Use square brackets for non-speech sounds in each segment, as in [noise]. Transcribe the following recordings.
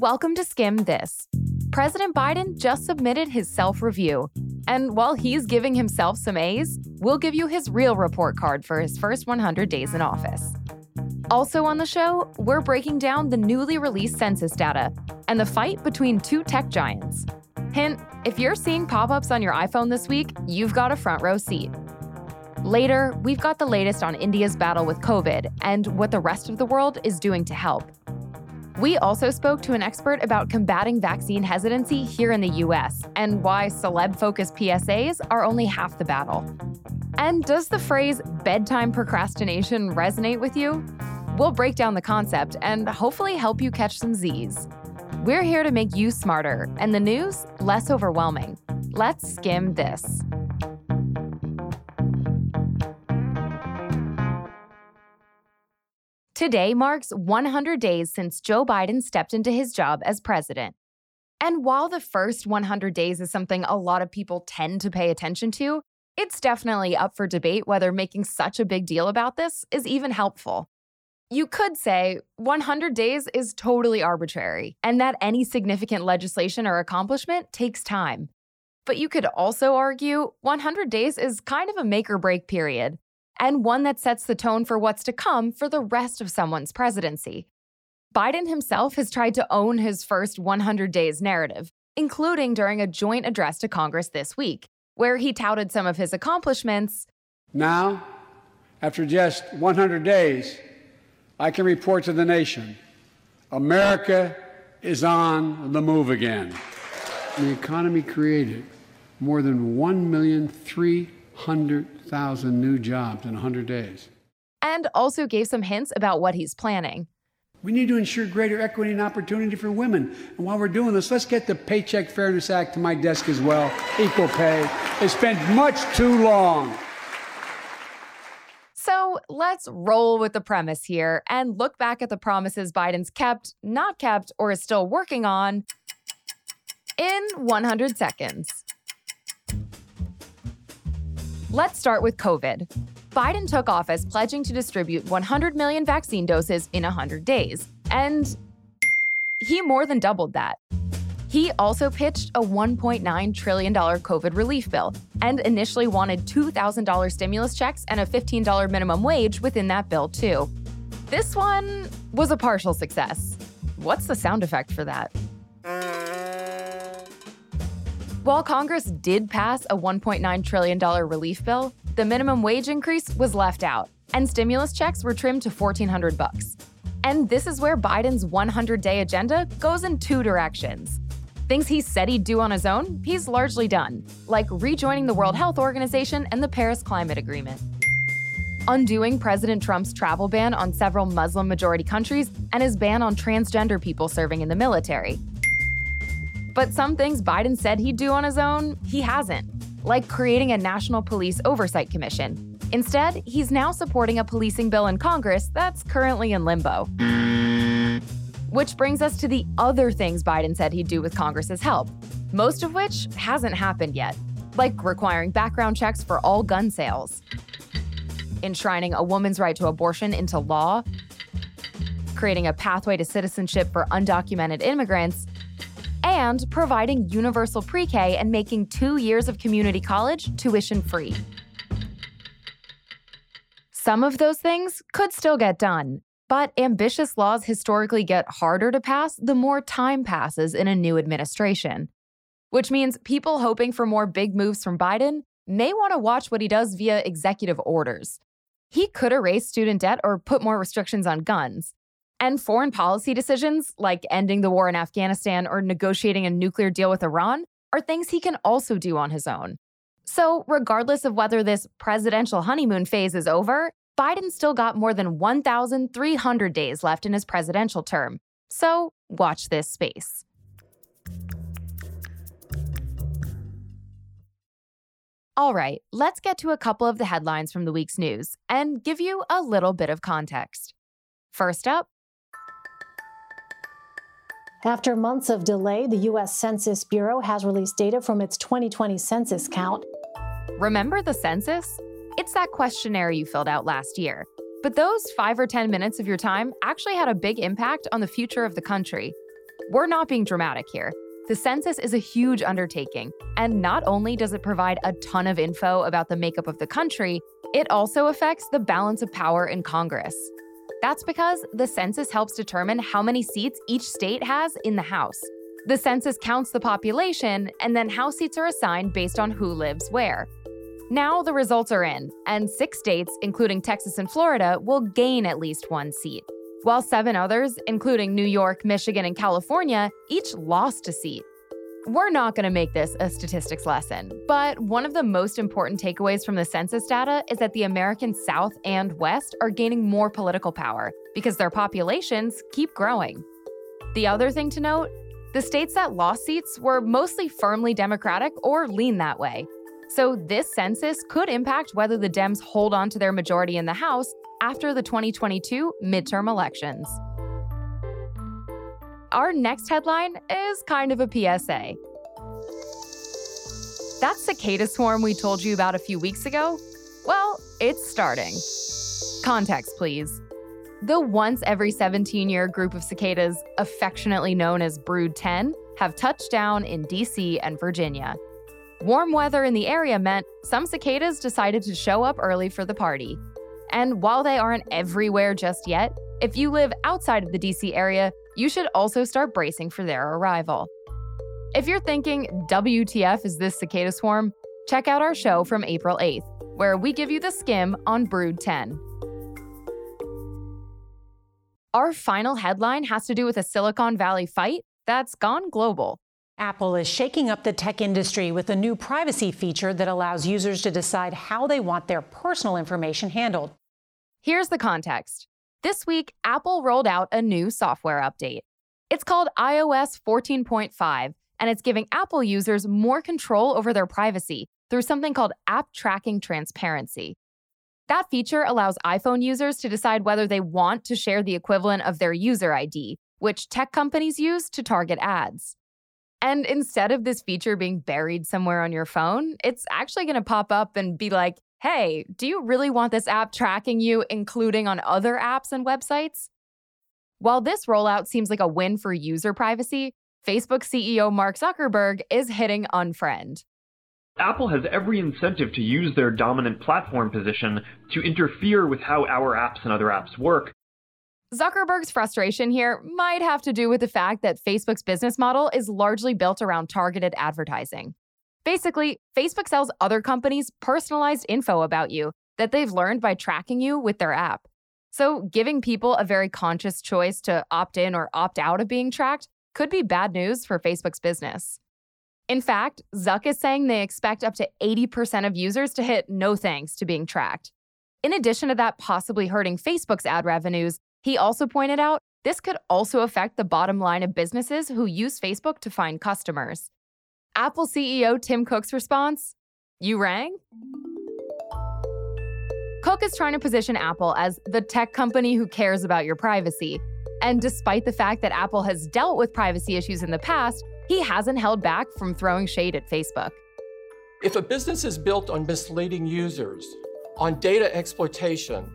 Welcome to Skimm This. President Biden just submitted his self review. And while he's giving himself some A's, we'll give you his real report card for his first 100 days in office. Also on the show, we're breaking down the newly released census data and the fight between two tech giants. Hint if you're seeing pop ups on your iPhone this week, you've got a front row seat. Later, we've got the latest on India's battle with COVID and what the rest of the world is doing to help. We also spoke to an expert about combating vaccine hesitancy here in the US and why celeb focused PSAs are only half the battle. And does the phrase bedtime procrastination resonate with you? We'll break down the concept and hopefully help you catch some Z's. We're here to make you smarter and the news less overwhelming. Let's skim this. Today marks 100 days since Joe Biden stepped into his job as president. And while the first 100 days is something a lot of people tend to pay attention to, it's definitely up for debate whether making such a big deal about this is even helpful. You could say 100 days is totally arbitrary and that any significant legislation or accomplishment takes time. But you could also argue 100 days is kind of a make or break period and one that sets the tone for what's to come for the rest of someone's presidency. Biden himself has tried to own his first 100 days narrative, including during a joint address to Congress this week, where he touted some of his accomplishments. Now, after just 100 days, I can report to the nation America is on the move again. The economy created more than 1,300,000 1,000 new jobs in 100 days. And also gave some hints about what he's planning. We need to ensure greater equity and opportunity for women. And while we're doing this, let's get the Paycheck Fairness Act to my desk as well. Equal pay. It's been much too long. So let's roll with the premise here and look back at the promises Biden's kept, not kept, or is still working on in 100 seconds. Let's start with COVID. Biden took office pledging to distribute 100 million vaccine doses in 100 days, and he more than doubled that. He also pitched a $1.9 trillion COVID relief bill and initially wanted $2,000 stimulus checks and a $15 minimum wage within that bill, too. This one was a partial success. What's the sound effect for that? While Congress did pass a $1.9 trillion relief bill, the minimum wage increase was left out, and stimulus checks were trimmed to 1400 bucks. And this is where Biden's 100-day agenda goes in two directions. Things he said he'd do on his own, he's largely done, like rejoining the World Health Organization and the Paris Climate Agreement. Undoing President Trump's travel ban on several Muslim majority countries and his ban on transgender people serving in the military, but some things Biden said he'd do on his own, he hasn't, like creating a National Police Oversight Commission. Instead, he's now supporting a policing bill in Congress that's currently in limbo. Which brings us to the other things Biden said he'd do with Congress's help, most of which hasn't happened yet, like requiring background checks for all gun sales, enshrining a woman's right to abortion into law, creating a pathway to citizenship for undocumented immigrants, and providing universal pre K and making two years of community college tuition free. Some of those things could still get done, but ambitious laws historically get harder to pass the more time passes in a new administration. Which means people hoping for more big moves from Biden may want to watch what he does via executive orders. He could erase student debt or put more restrictions on guns. And foreign policy decisions, like ending the war in Afghanistan or negotiating a nuclear deal with Iran, are things he can also do on his own. So, regardless of whether this presidential honeymoon phase is over, Biden still got more than 1,300 days left in his presidential term. So, watch this space. All right, let's get to a couple of the headlines from the week's news and give you a little bit of context. First up, after months of delay, the U.S. Census Bureau has released data from its 2020 census count. Remember the census? It's that questionnaire you filled out last year. But those five or 10 minutes of your time actually had a big impact on the future of the country. we're not being dramatic here. The census is a huge undertaking, and not only does it provide a ton of info about the makeup of the country, it also affects the balance of power in Congress. That's because the census helps determine how many seats each state has in the House. The census counts the population, and then House seats are assigned based on who lives where. Now the results are in, and six states, including Texas and Florida, will gain at least one seat, while seven others, including New York, Michigan, and California, each lost a seat. We're not going to make this a statistics lesson, but one of the most important takeaways from the census data is that the American South and West are gaining more political power because their populations keep growing. The other thing to note the states that lost seats were mostly firmly Democratic or lean that way. So, this census could impact whether the Dems hold on to their majority in the House after the 2022 midterm elections. Our next headline is kind of a PSA. That cicada swarm we told you about a few weeks ago? Well, it's starting. Context, please. The once every 17 year group of cicadas, affectionately known as Brood 10, have touched down in DC and Virginia. Warm weather in the area meant some cicadas decided to show up early for the party. And while they aren't everywhere just yet, if you live outside of the DC area, you should also start bracing for their arrival. If you're thinking, WTF is this cicada swarm? Check out our show from April 8th, where we give you the skim on Brood 10. Our final headline has to do with a Silicon Valley fight that's gone global. Apple is shaking up the tech industry with a new privacy feature that allows users to decide how they want their personal information handled. Here's the context. This week, Apple rolled out a new software update. It's called iOS 14.5, and it's giving Apple users more control over their privacy through something called App Tracking Transparency. That feature allows iPhone users to decide whether they want to share the equivalent of their user ID, which tech companies use to target ads. And instead of this feature being buried somewhere on your phone, it's actually going to pop up and be like, hey, do you really want this app tracking you, including on other apps and websites? While this rollout seems like a win for user privacy, Facebook CEO Mark Zuckerberg is hitting unfriend. Apple has every incentive to use their dominant platform position to interfere with how our apps and other apps work. Zuckerberg's frustration here might have to do with the fact that Facebook's business model is largely built around targeted advertising. Basically, Facebook sells other companies personalized info about you that they've learned by tracking you with their app. So, giving people a very conscious choice to opt in or opt out of being tracked could be bad news for Facebook's business. In fact, Zuck is saying they expect up to 80% of users to hit no thanks to being tracked. In addition to that possibly hurting Facebook's ad revenues, he also pointed out this could also affect the bottom line of businesses who use Facebook to find customers. Apple CEO Tim Cook's response You rang? Cook is trying to position Apple as the tech company who cares about your privacy. And despite the fact that Apple has dealt with privacy issues in the past, he hasn't held back from throwing shade at Facebook. If a business is built on misleading users, on data exploitation,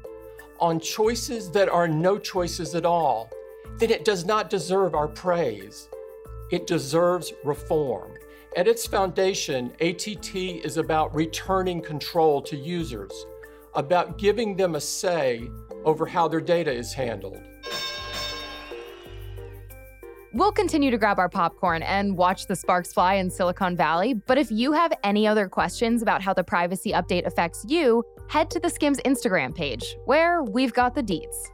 on choices that are no choices at all, then it does not deserve our praise. It deserves reform. At its foundation, ATT is about returning control to users, about giving them a say over how their data is handled. We'll continue to grab our popcorn and watch the sparks fly in Silicon Valley, but if you have any other questions about how the privacy update affects you, head to the Skimm's Instagram page, where we've got the deets.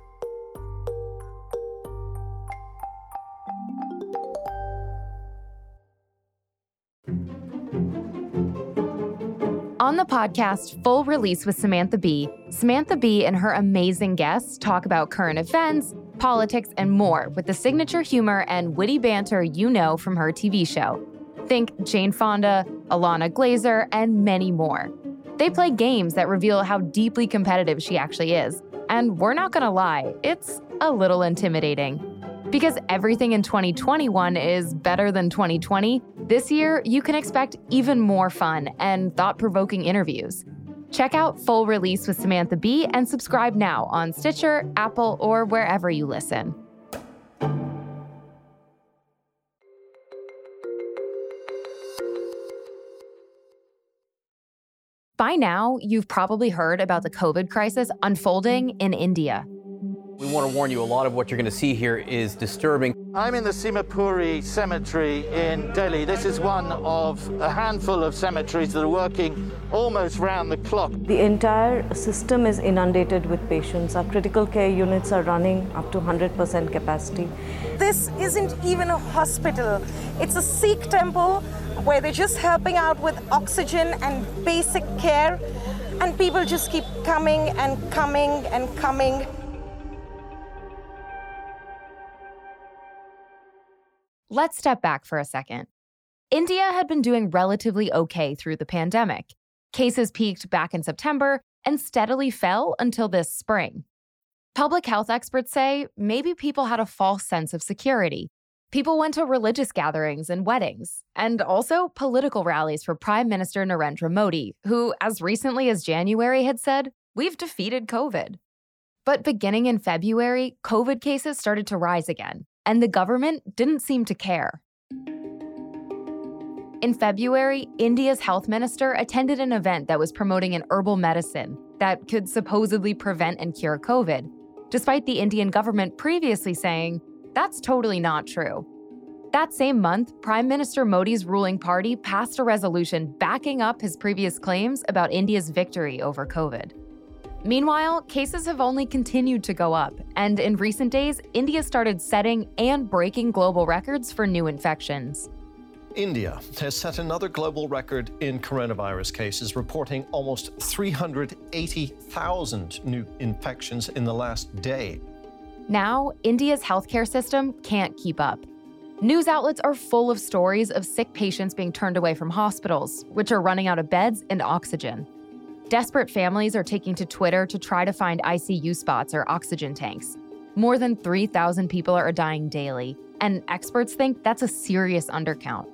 On the podcast Full Release with Samantha Bee, Samantha Bee and her amazing guests talk about current events, politics, and more with the signature humor and witty banter you know from her TV show. Think Jane Fonda, Ilana Glazer, and many more. They play games that reveal how deeply competitive she actually is. And we're not gonna lie, it's a little intimidating. Because everything in 2021 is better than 2020, this year, you can expect even more fun and thought provoking interviews. Check out Full Release with Samantha Bee and subscribe now on Stitcher, Apple, or wherever you listen. By now, you've probably heard about the COVID crisis unfolding in India. We want to warn you a lot of what you're going to see here is disturbing. I'm in the Simapuri Cemetery in Delhi. This is one of a handful of cemeteries that are working almost round the clock. The entire system is inundated with patients. Our critical care units are running up to 100% capacity. This isn't even a hospital, it's a Sikh temple where they're just helping out with oxygen and basic care, and people just keep coming and coming and coming. Let's step back for a second. India had been doing relatively okay through the pandemic. Cases peaked back in September and steadily fell until this spring. Public health experts say maybe people had a false sense of security. People went to religious gatherings and weddings, and also political rallies for Prime Minister Narendra Modi, who, as recently as January, had said, We've defeated COVID. But beginning in February, COVID cases started to rise again, and the government didn't seem to care. In February, India's health minister attended an event that was promoting an herbal medicine that could supposedly prevent and cure COVID, despite the Indian government previously saying that's totally not true. That same month, Prime Minister Modi's ruling party passed a resolution backing up his previous claims about India's victory over COVID. Meanwhile, cases have only continued to go up, and in recent days, India started setting and breaking global records for new infections. India has set another global record in coronavirus cases, reporting almost 380,000 new infections in the last day. Now, India's healthcare system can't keep up. News outlets are full of stories of sick patients being turned away from hospitals, which are running out of beds and oxygen. Desperate families are taking to Twitter to try to find ICU spots or oxygen tanks. More than 3,000 people are dying daily, and experts think that's a serious undercount.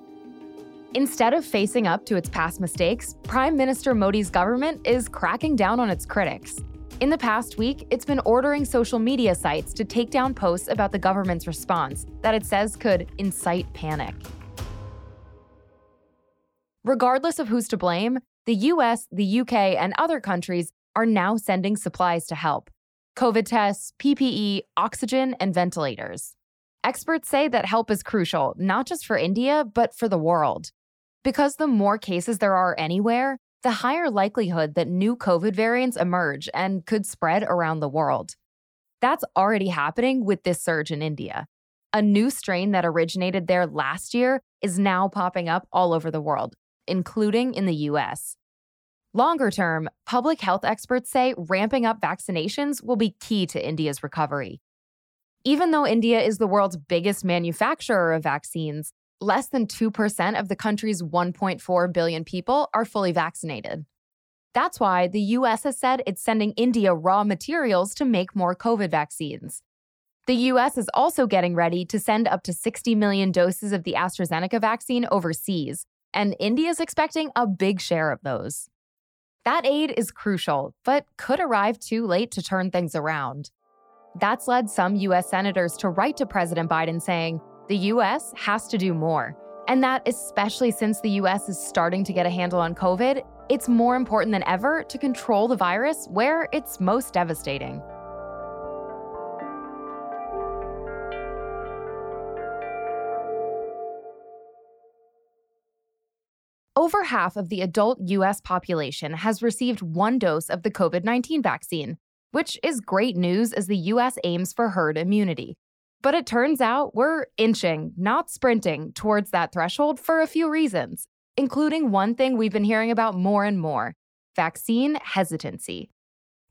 Instead of facing up to its past mistakes, Prime Minister Modi's government is cracking down on its critics. In the past week, it's been ordering social media sites to take down posts about the government's response that it says could incite panic. Regardless of who's to blame, the US, the UK, and other countries are now sending supplies to help COVID tests, PPE, oxygen, and ventilators. Experts say that help is crucial, not just for India, but for the world. Because the more cases there are anywhere, the higher likelihood that new COVID variants emerge and could spread around the world. That's already happening with this surge in India. A new strain that originated there last year is now popping up all over the world, including in the US. Longer term, public health experts say ramping up vaccinations will be key to India's recovery. Even though India is the world's biggest manufacturer of vaccines, less than 2% of the country's 1.4 billion people are fully vaccinated. That's why the US has said it's sending India raw materials to make more COVID vaccines. The US is also getting ready to send up to 60 million doses of the AstraZeneca vaccine overseas, and India is expecting a big share of those. That aid is crucial, but could arrive too late to turn things around. That's led some US senators to write to President Biden saying the US has to do more. And that, especially since the US is starting to get a handle on COVID, it's more important than ever to control the virus where it's most devastating. Over half of the adult US population has received one dose of the COVID 19 vaccine, which is great news as the US aims for herd immunity. But it turns out we're inching, not sprinting, towards that threshold for a few reasons, including one thing we've been hearing about more and more vaccine hesitancy.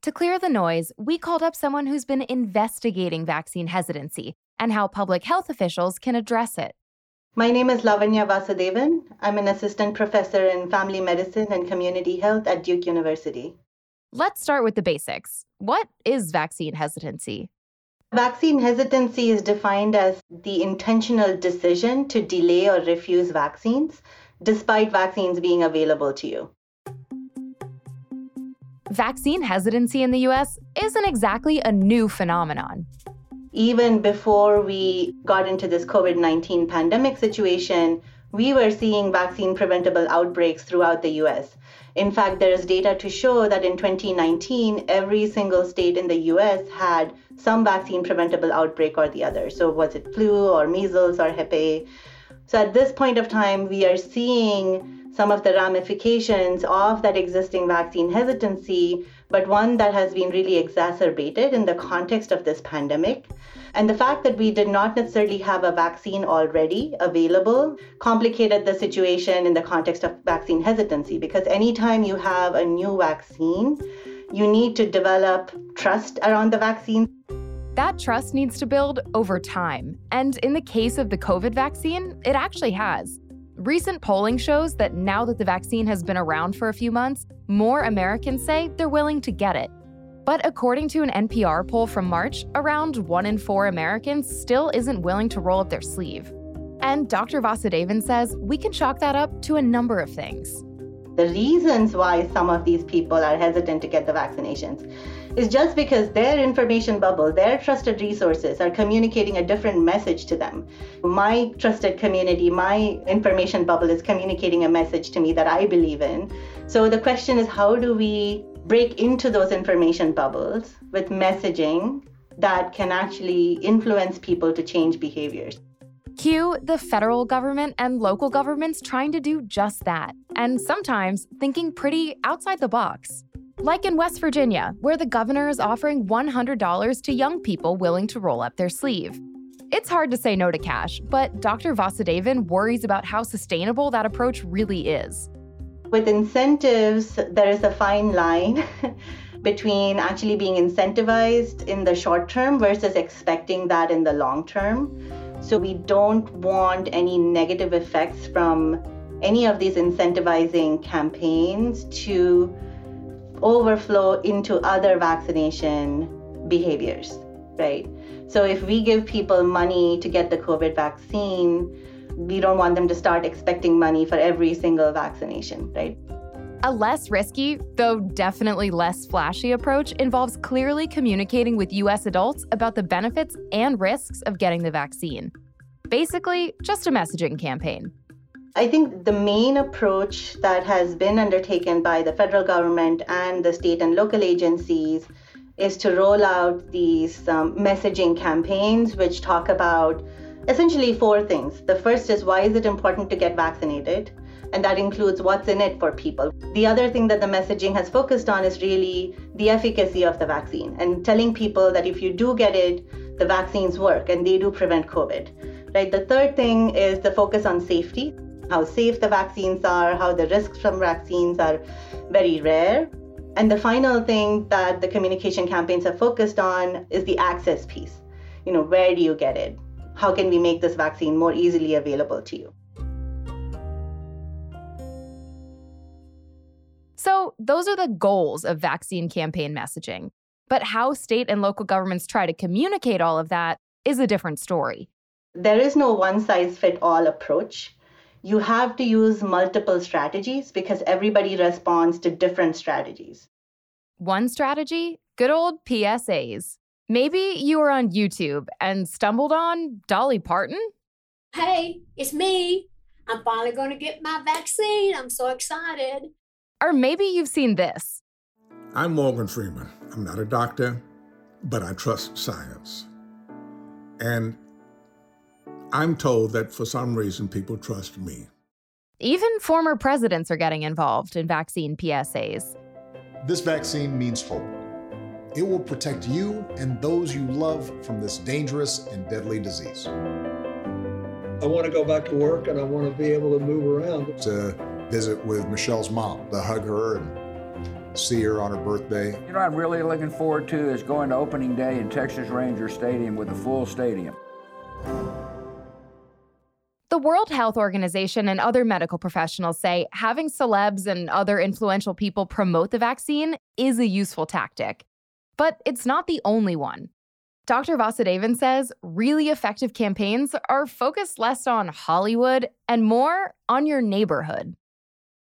To clear the noise, we called up someone who's been investigating vaccine hesitancy and how public health officials can address it. My name is Lavanya Vasudevan. I'm an assistant professor in family medicine and community health at Duke University. Let's start with the basics. What is vaccine hesitancy? Vaccine hesitancy is defined as the intentional decision to delay or refuse vaccines despite vaccines being available to you. Vaccine hesitancy in the US isn't exactly a new phenomenon even before we got into this COVID 19 pandemic situation, we were seeing vaccine preventable outbreaks throughout the US. In fact, there is data to show that in 2019, every single state in the US had some vaccine preventable outbreak or the other. So, was it flu or measles or Hep So, at this point of time, we are seeing some of the ramifications of that existing vaccine hesitancy, but one that has been really exacerbated in the context of this pandemic. And the fact that we did not necessarily have a vaccine already available complicated the situation in the context of vaccine hesitancy because anytime you have a new vaccine, you need to develop trust around the vaccine. That trust needs to build over time. And in the case of the COVID vaccine, it actually has. Recent polling shows that now that the vaccine has been around for a few months, more Americans say they're willing to get it. But according to an NPR poll from March, around one in four Americans still isn't willing to roll up their sleeve. And Dr. Vasudevan says we can chalk that up to a number of things. The reasons why some of these people are hesitant to get the vaccinations is just because their information bubble, their trusted resources are communicating a different message to them. My trusted community, my information bubble is communicating a message to me that I believe in. So the question is how do we break into those information bubbles with messaging that can actually influence people to change behaviors. Cue the federal government and local governments trying to do just that, and sometimes thinking pretty outside the box. Like in West Virginia, where the governor is offering $100 to young people willing to roll up their sleeve. It's hard to say no to cash, but Dr. Vasudevan worries about how sustainable that approach really is. With incentives, there is a fine line [laughs] between actually being incentivized in the short term versus expecting that in the long term. So we don't want any negative effects from any of these incentivizing campaigns to overflow into other vaccination behaviors, right? So if we give people money to get the COVID vaccine, we don't want them to start expecting money for every single vaccination, right? A less risky, though definitely less flashy approach involves clearly communicating with US adults about the benefits and risks of getting the vaccine. Basically, just a messaging campaign. I think the main approach that has been undertaken by the federal government and the state and local agencies is to roll out these um, messaging campaigns which talk about essentially four things. The first is why is it important to get vaccinated? And that includes what's in it for people. The other thing that the messaging has focused on is really the efficacy of the vaccine and telling people that if you do get it, the vaccines work and they do prevent COVID. Right? The third thing is the focus on safety, how safe the vaccines are, how the risks from vaccines are very rare. And the final thing that the communication campaigns have focused on is the access piece. You know, where do you get it? How can we make this vaccine more easily available to you? So, those are the goals of vaccine campaign messaging. But how state and local governments try to communicate all of that is a different story. There is no one size fit all approach. You have to use multiple strategies because everybody responds to different strategies. One strategy good old PSAs. Maybe you were on YouTube and stumbled on Dolly Parton? Hey, it's me. I'm finally going to get my vaccine. I'm so excited. Or maybe you've seen this. I'm Morgan Freeman. I'm not a doctor, but I trust science. And I'm told that for some reason people trust me. Even former presidents are getting involved in vaccine PSAs. This vaccine means hope. It will protect you and those you love from this dangerous and deadly disease. I want to go back to work and I want to be able to move around. To visit with Michelle's mom, to hug her and see her on her birthday. You know, I'm really looking forward to is going to opening day in Texas Ranger Stadium with a full stadium. The World Health Organization and other medical professionals say having celebs and other influential people promote the vaccine is a useful tactic. But it's not the only one. Dr. Vasudevan says really effective campaigns are focused less on Hollywood and more on your neighborhood.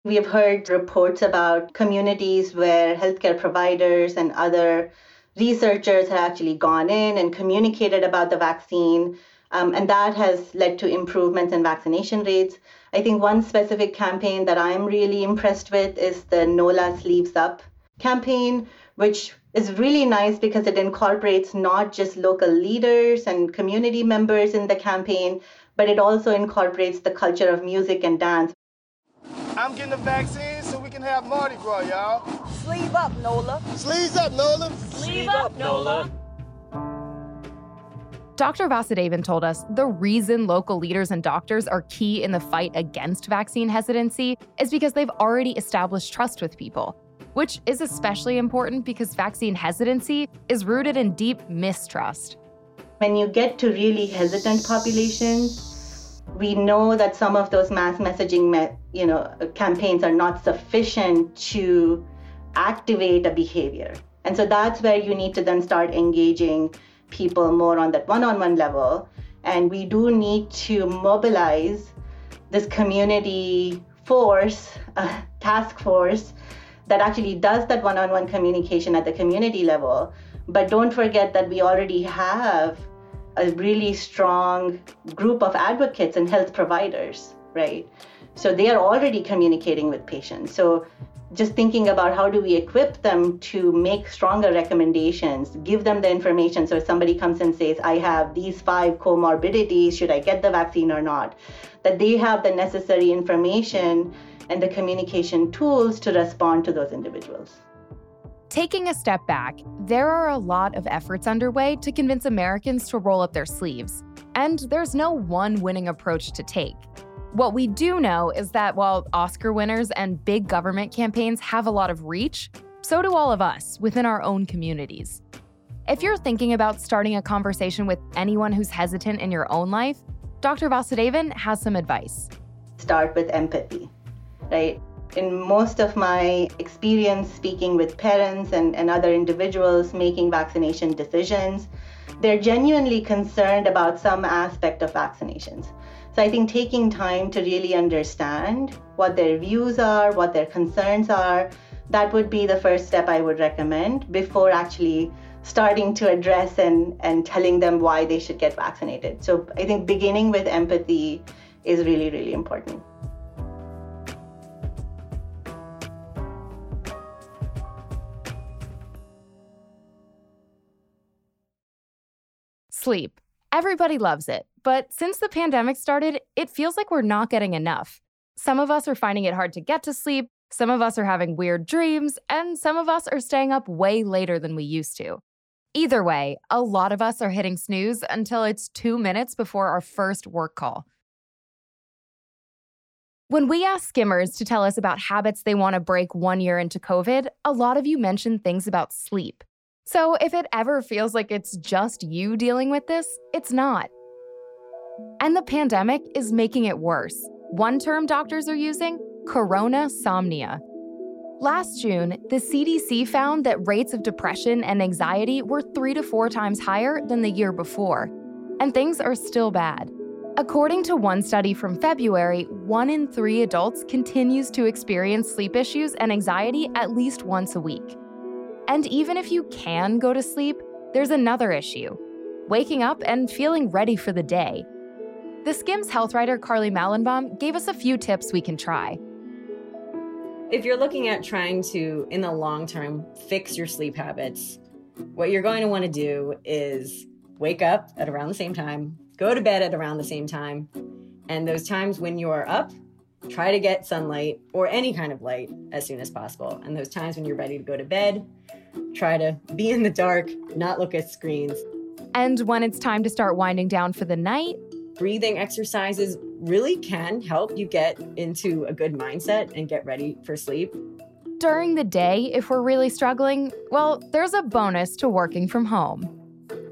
We have heard reports about communities where healthcare providers and other researchers have actually gone in and communicated about the vaccine Um, and that has led to improvements in vaccination rates. I think one specific campaign that I'm really impressed with is the NOLA Sleeves Up campaign, which is really nice because it incorporates not just local leaders and community members in the campaign, but it also incorporates the culture of music and dance. I'm getting the vaccine so we can have Mardi Gras, y'all. Sleeve up, Nola. Sleeves up, Nola. Sleeve up, Nola. Dr. Vasudevan told us the reason local leaders and doctors are key in the fight against vaccine hesitancy is because they've already established trust with people, which is especially important because vaccine hesitancy is rooted in deep mistrust. When you get to really hesitant populations, we know that some of those mass messaging you know, campaigns are not sufficient to activate a behavior. And so that's where you need to then start engaging people more on that one on one level. And we do need to mobilize this community force, uh, task force, that actually does that one on one communication at the community level. But don't forget that we already have a really strong group of advocates and health providers, right? So they are already communicating with patients. So just thinking about how do we equip them to make stronger recommendations, give them the information. So if somebody comes and says, I have these five comorbidities, should I get the vaccine or not? That they have the necessary information and the communication tools to respond to those individuals. Taking a step back, there are a lot of efforts underway to convince Americans to roll up their sleeves. And there's no one winning approach to take. What we do know is that while Oscar winners and big government campaigns have a lot of reach, so do all of us within our own communities. If you're thinking about starting a conversation with anyone who's hesitant in your own life, Dr. Vasudevan has some advice. Start with empathy, right? In most of my experience speaking with parents and, and other individuals making vaccination decisions, they're genuinely concerned about some aspect of vaccinations. So I think taking time to really understand what their views are, what their concerns are, that would be the first step I would recommend before actually starting to address and, and telling them why they should get vaccinated. So I think beginning with empathy is really, really important. Sleep. Everybody loves it, but since the pandemic started, it feels like we're not getting enough. Some of us are finding it hard to get to sleep, some of us are having weird dreams, and some of us are staying up way later than we used to. Either way, a lot of us are hitting snooze until it's two minutes before our first work call. When we asked skimmers to tell us about habits they want to break one year into COVID, a lot of you mentioned things about sleep. So if it ever feels like it's just you dealing with this, it's not. And the pandemic is making it worse. One term doctors are using corona somnia. Last June, the CDC found that rates of depression and anxiety were three to four times higher than the year before. And things are still bad. According to one study from February, one in three adults continues to experience sleep issues and anxiety at least once a week. And even if you can go to sleep, there's another issue waking up and feeling ready for the day. The Skimm's health writer Carly Mallenbaum gave us a few tips we can try. If you're looking at trying to, in the long term, fix your sleep habits, what you're going to want to do is wake up at around the same time, go to bed at around the same time, and those times when you are up, try to get sunlight or any kind of light as soon as possible. And those times when you're ready to go to bed, try to be in the dark, not look at screens. And when it's time to start winding down for the night, breathing exercises really can help you get into a good mindset and get ready for sleep. During the day, if we're really struggling, well, there's a bonus to working from home.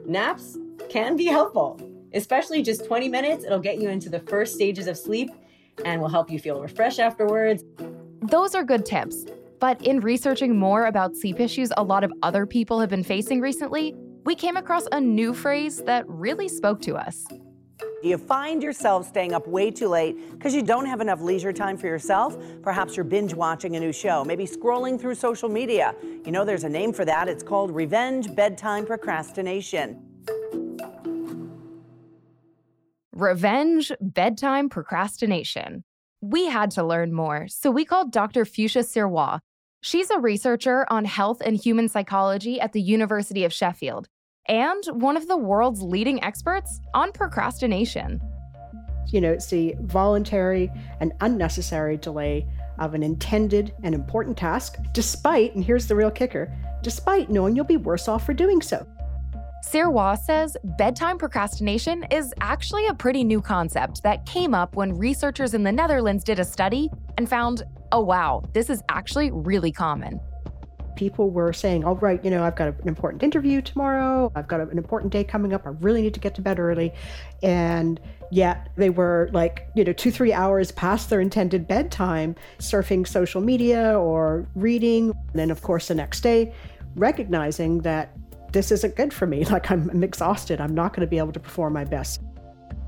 Naps can be helpful, especially just 20 minutes. It'll get you into the first stages of sleep and will help you feel refreshed afterwards. Those are good tips. But in researching more about sleep issues a lot of other people have been facing recently, we came across a new phrase that really spoke to us. Do you find yourself staying up way too late because you don't have enough leisure time for yourself. Perhaps you're binge watching a new show, maybe scrolling through social media. You know, there's a name for that. It's called revenge bedtime procrastination. Revenge bedtime procrastination. We had to learn more, so we called Dr. Fuchsia Sirois. She's a researcher on health and human psychology at the University of Sheffield and one of the world's leading experts on procrastination. You know, it's the voluntary and unnecessary delay of an intended and important task, despite, and here's the real kicker, despite knowing you'll be worse off for doing so. Sirois says bedtime procrastination is actually a pretty new concept that came up when researchers in the Netherlands did a study and found, oh wow, this is actually really common. People were saying, all oh, you know, I've got an important interview tomorrow. I've got an important day coming up. I really need to get to bed early. And yet they were like, you know, two, three hours past their intended bedtime, surfing social media or reading. And then, of course, the next day, recognizing that this isn't good for me. [laughs] Like, I'm, I'm exhausted. I'm not going to be able to perform my best.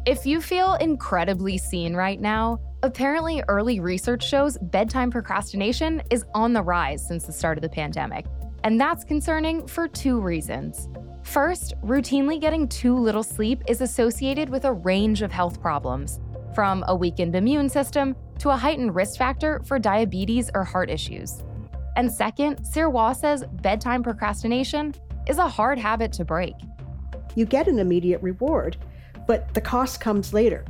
If you feel incredibly seen right now, apparently early research shows bedtime procrastination is on the rise since the start of the pandemic. And that's concerning for two reasons. First, routinely getting too little sleep is associated with a range of health problems, from a weakened immune system to a heightened risk factor for diabetes or heart issues. And second, Sirois says bedtime procrastination is a hard habit to break. You get an immediate reward, but the cost comes later.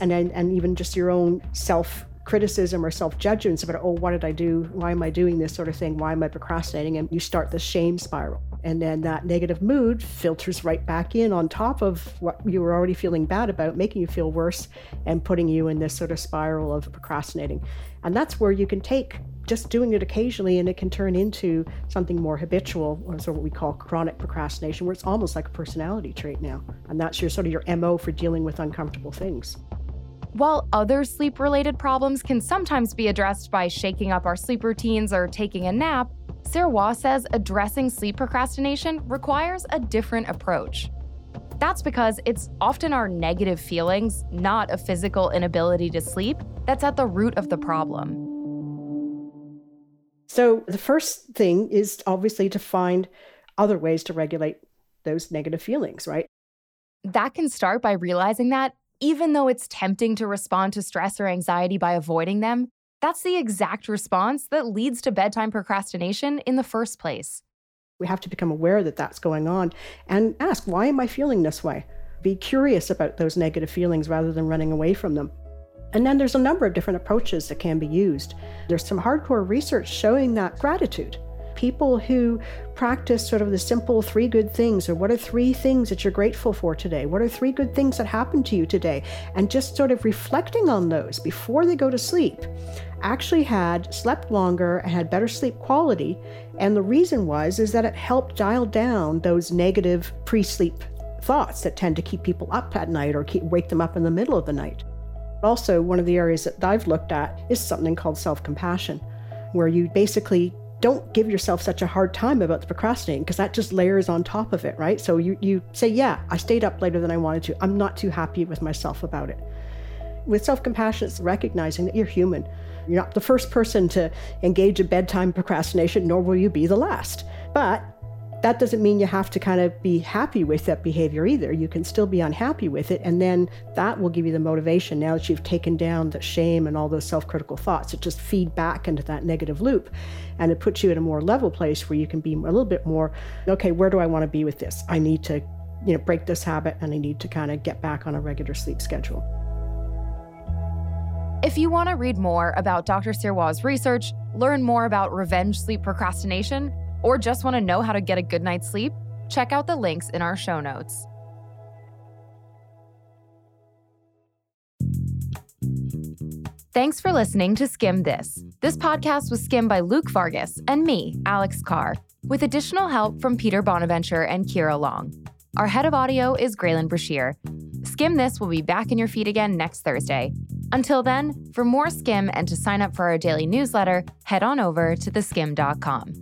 And, and, and even just your own self criticism or self judgments about, oh, what did I do? Why am I doing this sort of thing? Why am I procrastinating? And you start the shame spiral. And then that negative mood filters right back in on top of what you were already feeling bad about, making you feel worse and putting you in this sort of spiral of procrastinating. And that's where you can take just doing it occasionally and it can turn into something more habitual or sort of what we call chronic procrastination where it's almost like a personality trait now and that's your sort of your mo for dealing with uncomfortable things while other sleep related problems can sometimes be addressed by shaking up our sleep routines or taking a nap Sirois says addressing sleep procrastination requires a different approach. That's because it's often our negative feelings, not a physical inability to sleep, that's at the root of the problem. So the first thing is obviously to find other ways to regulate those negative feelings, right? That can start by realizing that even though it's tempting to respond to stress or anxiety by avoiding them, that's the exact response that leads to bedtime procrastination in the first place. We have to become aware that that's going on and ask, why am I feeling this way? Be curious about those negative feelings rather than running away from them. And then there's a number of different approaches that can be used. There's some hardcore research showing that gratitude. People who practice sort of the simple three good things, or what are three things that you're grateful for today? What are three good things that happened to you today? And just sort of reflecting on those before they go to sleep, actually had slept longer and had better sleep quality. And the reason was is that it helped dial down those negative pre-sleep thoughts that tend to keep people up at night or keep, wake them up in the middle of the night. Also, one of the areas that I've looked at is something called self compassion, where you basically don't give yourself such a hard time about the procrastinating because that just layers on top of it, right? So you, you say, Yeah, I stayed up later than I wanted to. I'm not too happy with myself about it. With self compassion, it's recognizing that you're human. You're not the first person to engage in bedtime procrastination, nor will you be the last. But that doesn't mean you have to kind of be happy with that behavior either. You can still be unhappy with it, and then that will give you the motivation now that you've taken down the shame and all those self critical thoughts. It just feed back into that negative loop, and it puts you in a more level place where you can be a little bit more okay, where do I want to be with this? I need to you know break this habit and I need to kind of get back on a regular sleep schedule. If you want to read more about Dr. Sirois's research, learn more about revenge sleep procrastination, or just want to know how to get a good night's sleep, check out the links in our show notes. Thanks for listening to Skimm This. This podcast was skimmed by Luke Vargas and me, Alex Carr, with additional help from Peter Bonaventure and Kira Long. Our head of audio is Graylin Brashear. Skimm This will be back in your feed again next Thursday. Until then, for more Skim and to sign up for our daily newsletter, head on over to theskimm.com.